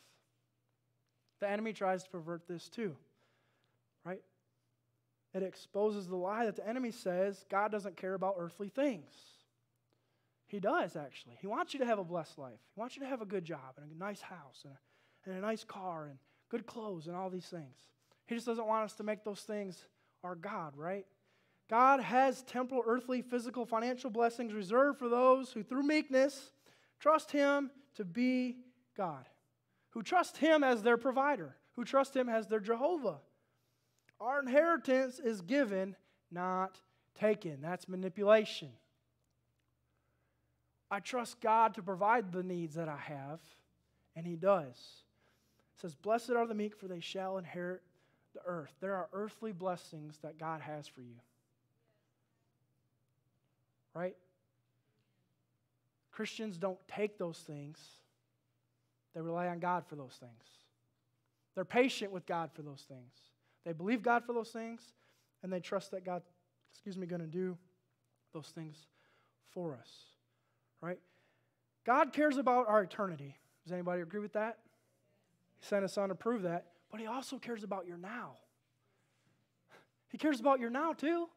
The enemy tries to pervert this too, right? it exposes the lie that the enemy says God doesn't care about earthly things. He does, actually. He wants you to have a blessed life. He wants you to have a good job and a nice house and a, and a nice car and good clothes and all these things. He just doesn't want us to make those things our God, right? God has temporal, earthly, physical, financial blessings reserved for those who, through meekness, trust Him to be God, who trust Him as their provider, who trust Him as their Jehovah. Our inheritance is given, not taken. That's manipulation. I trust God to provide the needs that I have, and He does. It says, Blessed are the meek, for they shall inherit the earth. There are earthly blessings that God has for you. Right? Christians don't take those things, they rely on God for those things. They're patient with God for those things. They believe God for those things, and they trust that God, excuse me, going to do those things for us. Right? God cares about our eternity. Does anybody agree with that? He sent his son to prove that, but he also cares about your now. He cares about your now too.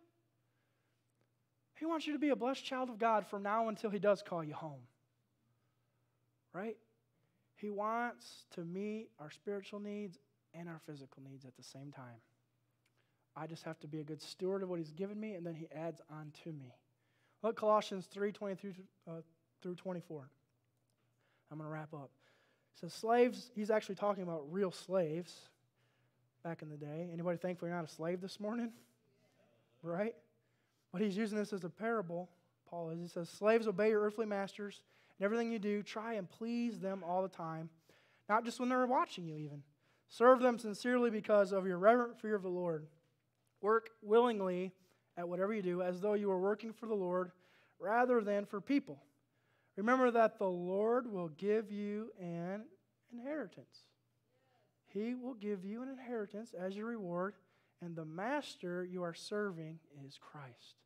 He wants you to be a blessed child of God from now until He does call you home. Right? He wants to meet our spiritual needs and our physical needs at the same time. I just have to be a good steward of what He's given me, and then He adds on to me. Look, Colossians 3 23 uh, through 24. I'm going to wrap up. Says, Slaves, he's actually talking about real slaves back in the day. Anybody thankful you're not a slave this morning? Right? But he's using this as a parable, Paul is. He says, Slaves, obey your earthly masters. In everything you do, try and please them all the time, not just when they're watching you, even. Serve them sincerely because of your reverent fear of the Lord. Work willingly at whatever you do, as though you were working for the Lord rather than for people. Remember that the Lord will give you an inheritance. He will give you an inheritance as your reward and the master you are serving is Christ.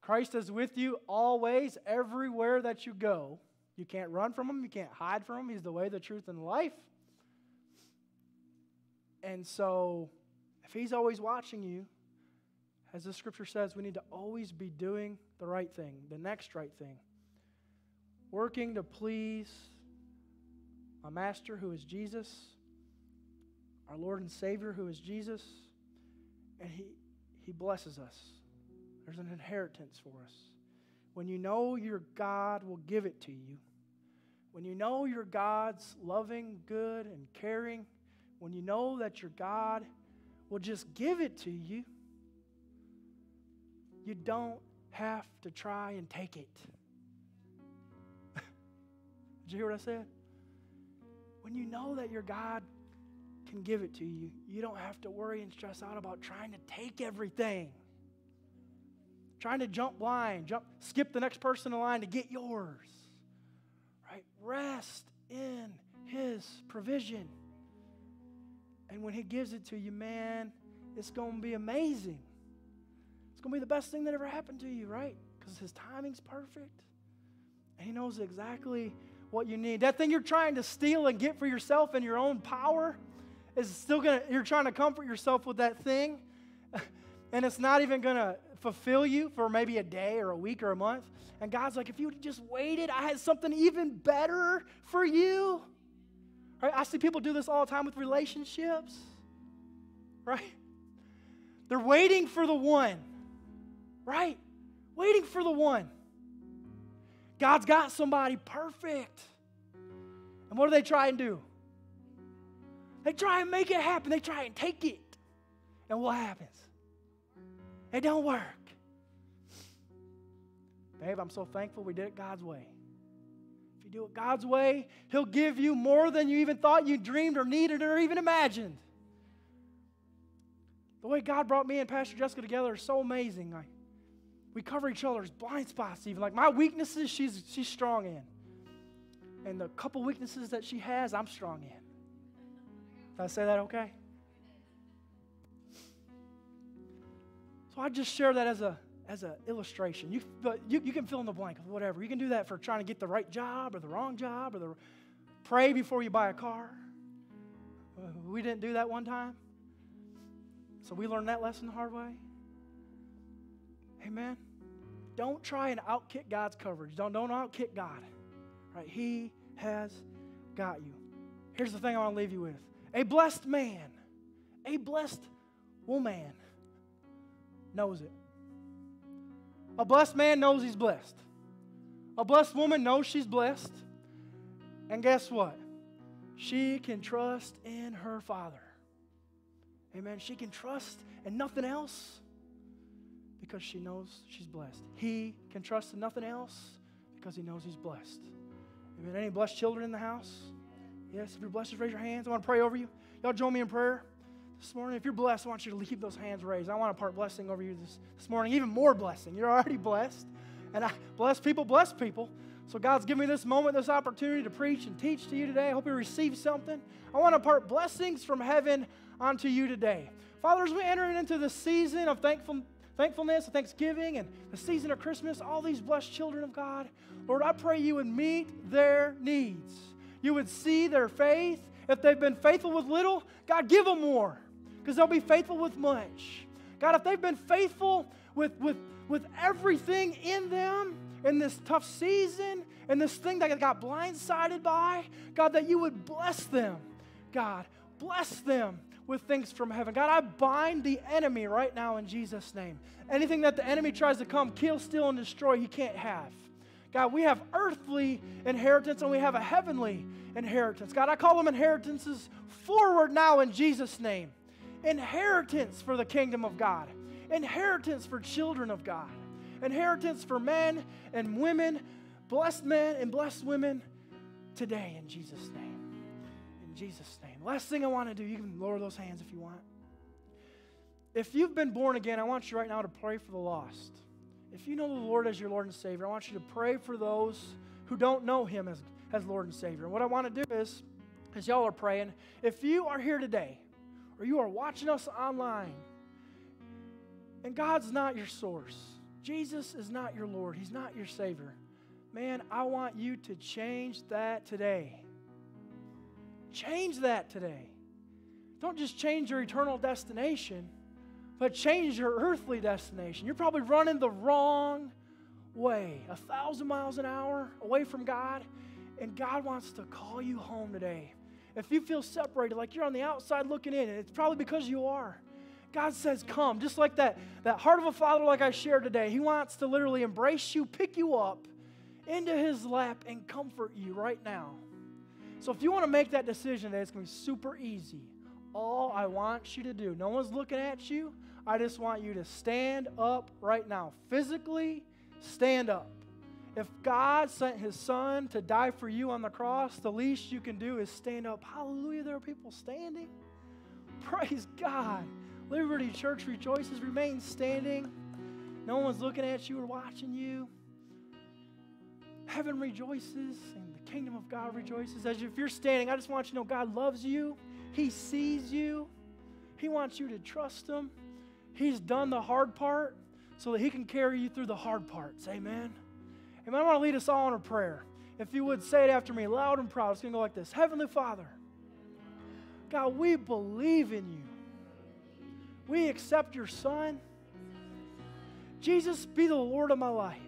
Christ is with you always, everywhere that you go. You can't run from him, you can't hide from him. He's the way, the truth, and life. And so, if he's always watching you, as the scripture says, we need to always be doing the right thing, the next right thing. Working to please a master who is Jesus our Lord and Savior, who is Jesus, and He, he blesses us. There's an inheritance for us. When you know your God will give it to you, when you know your God's loving, good, and caring, when you know that your God will just give it to you, you don't have to try and take it. Did you hear what I said? When you know that your God can give it to you. You don't have to worry and stress out about trying to take everything. Trying to jump line, jump, skip the next person in line to get yours. Right? Rest in his provision. And when he gives it to you, man, it's going to be amazing. It's going to be the best thing that ever happened to you, right? Because his timing's perfect. And he knows exactly what you need. That thing you're trying to steal and get for yourself in your own power, is still going to, you're trying to comfort yourself with that thing, and it's not even going to fulfill you for maybe a day or a week or a month. And God's like, if you just waited, I had something even better for you. Right? I see people do this all the time with relationships. Right? They're waiting for the one. Right? Waiting for the one. God's got somebody perfect. And what do they try and do? They try and make it happen. They try and take it. And what happens? It don't work. Babe, I'm so thankful we did it God's way. If you do it God's way, He'll give you more than you even thought you dreamed or needed or even imagined. The way God brought me and Pastor Jessica together is so amazing. I, we cover each other's blind spots, even. Like my weaknesses, she's, she's strong in. And the couple weaknesses that she has, I'm strong in. Did I say that okay? So I just share that as a as an illustration. You, but you, you can fill in the blank of whatever. You can do that for trying to get the right job or the wrong job or the pray before you buy a car. Uh, we didn't do that one time. So we learned that lesson the hard way. Amen. Don't try and outkick God's coverage. Don't, don't outkick God. Right? He has got you. Here's the thing I want to leave you with. A blessed man, a blessed woman knows it. A blessed man knows he's blessed. A blessed woman knows she's blessed. And guess what? She can trust in her Father. Amen. She can trust in nothing else because she knows she's blessed. He can trust in nothing else because he knows he's blessed. Amen. Any blessed children in the house? Yes, if you're blessed, just raise your hands. I want to pray over you. Y'all join me in prayer this morning. If you're blessed, I want you to keep those hands raised. I want to part blessing over you this, this morning, even more blessing. You're already blessed. And I bless people, bless people. So, God's given me this moment, this opportunity to preach and teach to you today. I hope you receive something. I want to part blessings from heaven onto you today. Father, as we enter into the season of thankful, thankfulness, thanksgiving, and the season of Christmas, all these blessed children of God, Lord, I pray you would meet their needs. You would see their faith. If they've been faithful with little, God, give them more because they'll be faithful with much. God, if they've been faithful with, with, with everything in them, in this tough season, and this thing that got blindsided by, God, that you would bless them. God, bless them with things from heaven. God, I bind the enemy right now in Jesus' name. Anything that the enemy tries to come, kill, steal, and destroy, he can't have. God, we have earthly inheritance and we have a heavenly inheritance. God, I call them inheritances forward now in Jesus' name. Inheritance for the kingdom of God, inheritance for children of God inheritance for men and women, blessed men and blessed women today in Jesus' name. In Jesus' name. Last thing I want to do, you can lower those hands if you want. If you've been born again, I want you right now to pray for the lost. If you know the Lord as your Lord and Savior, I want you to pray for those who don't know Him as, as Lord and Savior. And what I want to do is, as y'all are praying, if you are here today or you are watching us online and God's not your source, Jesus is not your Lord, He's not your Savior. Man, I want you to change that today. Change that today. Don't just change your eternal destination, but change your earthly destination. You're probably running the wrong way, a thousand miles an hour away from God, and God wants to call you home today. If you feel separated, like you're on the outside looking in, it's probably because you are. God says, Come. Just like that, that heart of a father, like I shared today. He wants to literally embrace you, pick you up into his lap, and comfort you right now. So if you want to make that decision today, it's going to be super easy. All I want you to do, no one's looking at you. I just want you to stand up right now. Physically, stand up. If God sent his son to die for you on the cross, the least you can do is stand up. Hallelujah, there are people standing. Praise God. Liberty Church rejoices, remain standing. No one's looking at you or watching you. Heaven rejoices and the kingdom of God rejoices. As if you're standing, I just want you to know God loves you. He sees you. He wants you to trust Him. He's done the hard part so that He can carry you through the hard parts. Amen. Amen. I want to lead us all in a prayer. If you would say it after me loud and proud, it's going to go like this Heavenly Father, God, we believe in you. We accept your Son. Jesus, be the Lord of my life.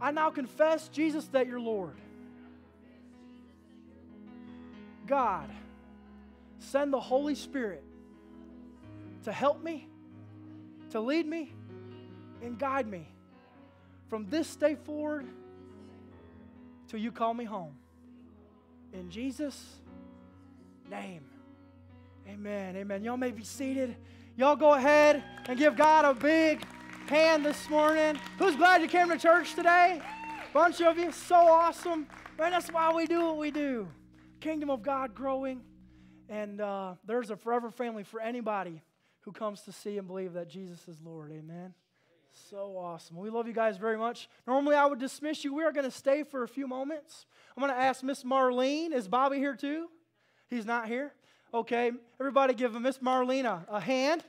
I now confess, Jesus, that you're Lord. God, send the Holy Spirit to help me, to lead me, and guide me from this day forward till you call me home. In Jesus' name. Amen. Amen. Y'all may be seated. Y'all go ahead and give God a big hand this morning. Who's glad you came to church today? Bunch of you. So awesome. Man, that's why we do what we do. Kingdom of God growing. And uh, there's a forever family for anybody who comes to see and believe that Jesus is Lord. Amen. So awesome. We love you guys very much. Normally, I would dismiss you. We are going to stay for a few moments. I'm going to ask Miss Marlene. Is Bobby here too? He's not here. Okay, everybody give Miss Marlena a hand.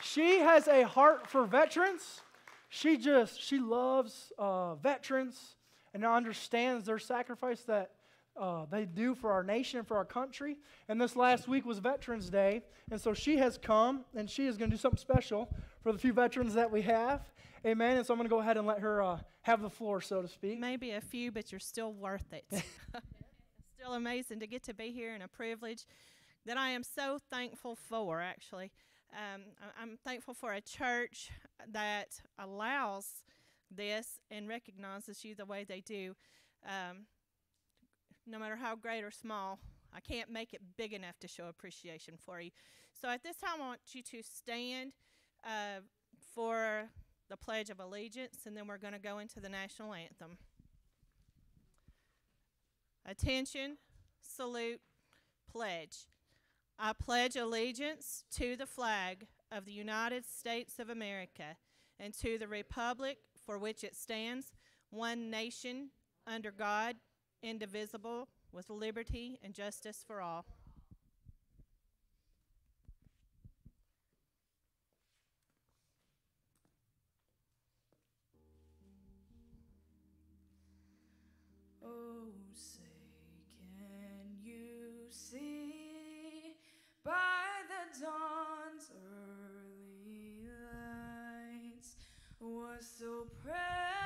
She has a heart for veterans. She just, she loves uh, veterans and understands their sacrifice that uh, they do for our nation and for our country. And this last week was Veterans Day. And so she has come and she is going to do something special for the few veterans that we have. Amen. And so I'm going to go ahead and let her uh, have the floor, so to speak. Maybe a few, but you're still worth it. it's still amazing to get to be here and a privilege that I am so thankful for, actually. Um, I'm thankful for a church that allows this and recognizes you the way they do. Um, no matter how great or small, I can't make it big enough to show appreciation for you. So at this time, I want you to stand uh, for the Pledge of Allegiance, and then we're going to go into the national anthem. Attention, salute, pledge. I pledge allegiance to the flag of the United States of America and to the republic for which it stands, one nation, under God, indivisible, with liberty and justice for all. Oh, say, can you see by the dawn's early lights what so proudly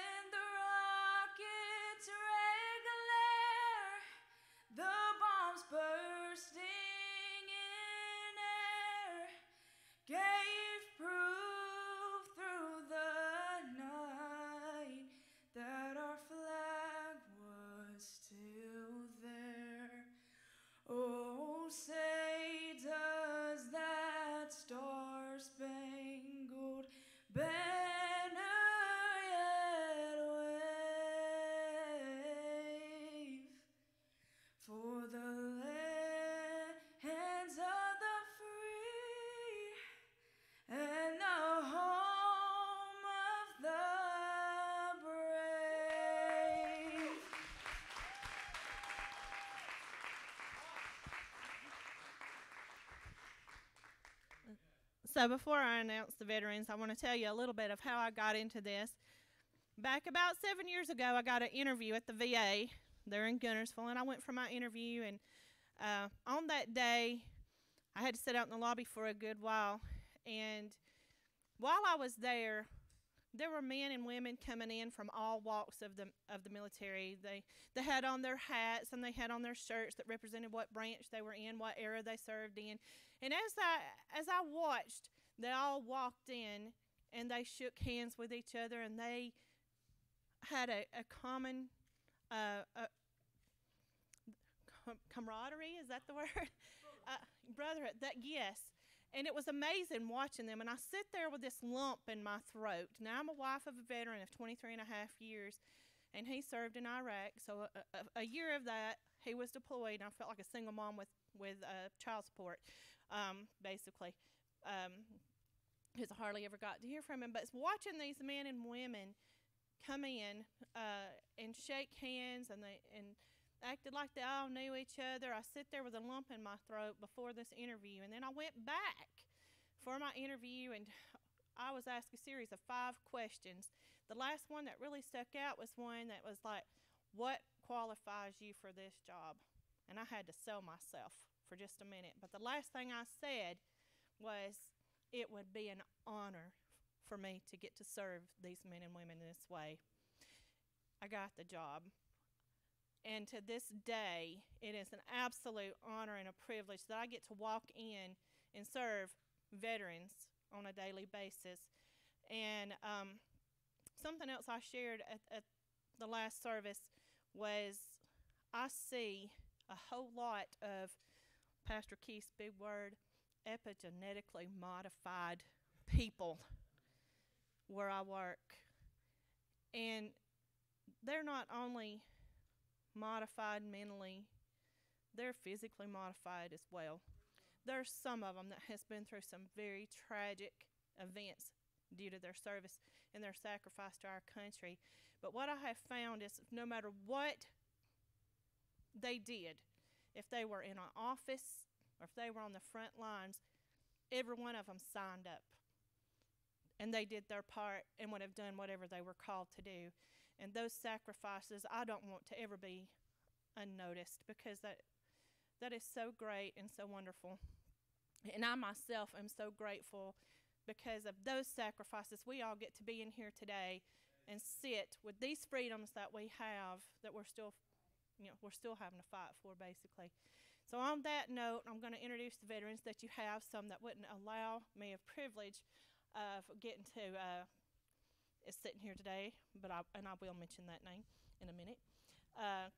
So, before I announce the veterans, I want to tell you a little bit of how I got into this. Back about seven years ago, I got an interview at the VA. They're in Guntersville, and I went for my interview. And uh, on that day, I had to sit out in the lobby for a good while. And while I was there, there were men and women coming in from all walks of the of the military. They they had on their hats and they had on their shirts that represented what branch they were in, what era they served in. And as I as I watched, they all walked in and they shook hands with each other and they had a, a common uh, a com- camaraderie. Is that the word? uh, brotherhood. That yes. And it was amazing watching them. And I sit there with this lump in my throat. Now, I'm a wife of a veteran of 23 and a half years, and he served in Iraq. So, a, a, a year of that, he was deployed, and I felt like a single mom with, with uh, child support, um, basically. Um, because I hardly ever got to hear from him. But it's watching these men and women come in uh, and shake hands, and they and acted like they all knew each other. I sit there with a lump in my throat before this interview, and then I went back for my interview, and I was asked a series of five questions. The last one that really stuck out was one that was like, "What qualifies you for this job?" And I had to sell myself for just a minute. But the last thing I said was, "It would be an honor for me to get to serve these men and women in this way." I got the job. And to this day, it is an absolute honor and a privilege that I get to walk in and serve veterans on a daily basis. And um, something else I shared at, at the last service was I see a whole lot of Pastor Keith's big word epigenetically modified people where I work. And they're not only modified mentally, they're physically modified as well. There's some of them that has been through some very tragic events due to their service and their sacrifice to our country. But what I have found is no matter what they did, if they were in an office or if they were on the front lines, every one of them signed up. And they did their part and would have done whatever they were called to do. And those sacrifices, I don't want to ever be unnoticed because that that is so great and so wonderful. And I myself am so grateful because of those sacrifices. We all get to be in here today and sit with these freedoms that we have that we're still, you know, we're still having to fight for, basically. So on that note, I'm going to introduce the veterans that you have. Some that wouldn't allow me a privilege of getting to uh, is sitting here today, but I, and I will mention that name in a minute. Uh,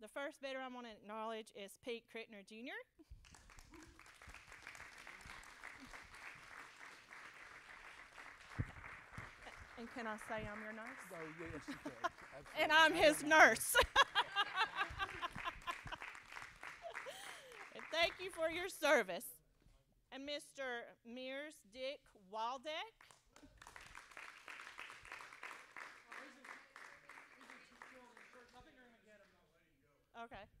the first veteran I want to acknowledge is Pete Crittner Jr. And can I say I'm your nurse? Oh, yes, you and I'm his nurse. and thank you for your service. And Mr. Mears Dick Waldeck. Okay.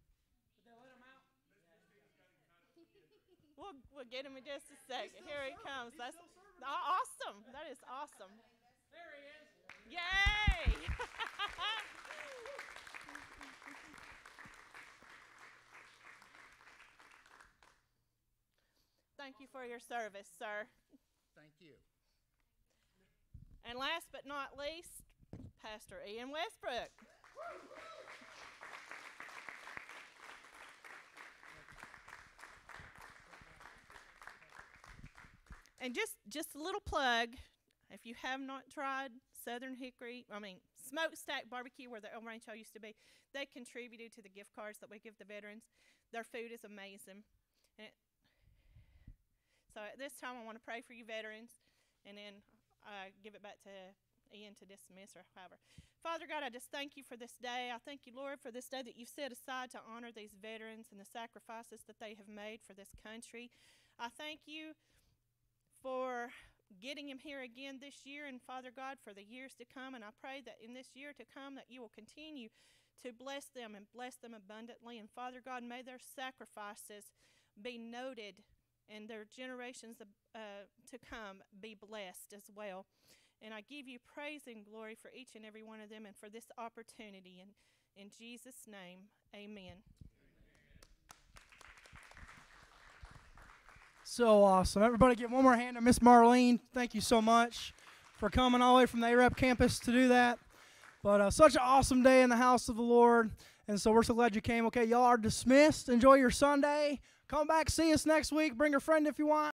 We'll, we'll get him in just a second. Here he comes. That's aw- awesome. That is awesome. There he is. Yay! Thank you for your service, sir. Thank you. And last but not least, Pastor Ian Westbrook. And just just a little plug, if you have not tried Southern Hickory, I mean Smokestack Barbecue, where the El Rancho used to be, they contributed to the gift cards that we give the veterans. Their food is amazing. It, so at this time, I want to pray for you veterans, and then uh, give it back to Ian to dismiss or however. Father God, I just thank you for this day. I thank you, Lord, for this day that you've set aside to honor these veterans and the sacrifices that they have made for this country. I thank you for getting him here again this year and Father God for the years to come and I pray that in this year to come that you will continue to bless them and bless them abundantly and Father God may their sacrifices be noted and their generations uh, to come be blessed as well. And I give you praise and glory for each and every one of them and for this opportunity. And in Jesus' name, amen. So awesome. Everybody give one more hand to Miss Marlene. Thank you so much for coming all the way from the Arab campus to do that. But uh, such an awesome day in the house of the Lord. And so we're so glad you came. Okay, y'all are dismissed. Enjoy your Sunday. Come back, see us next week. Bring a friend if you want.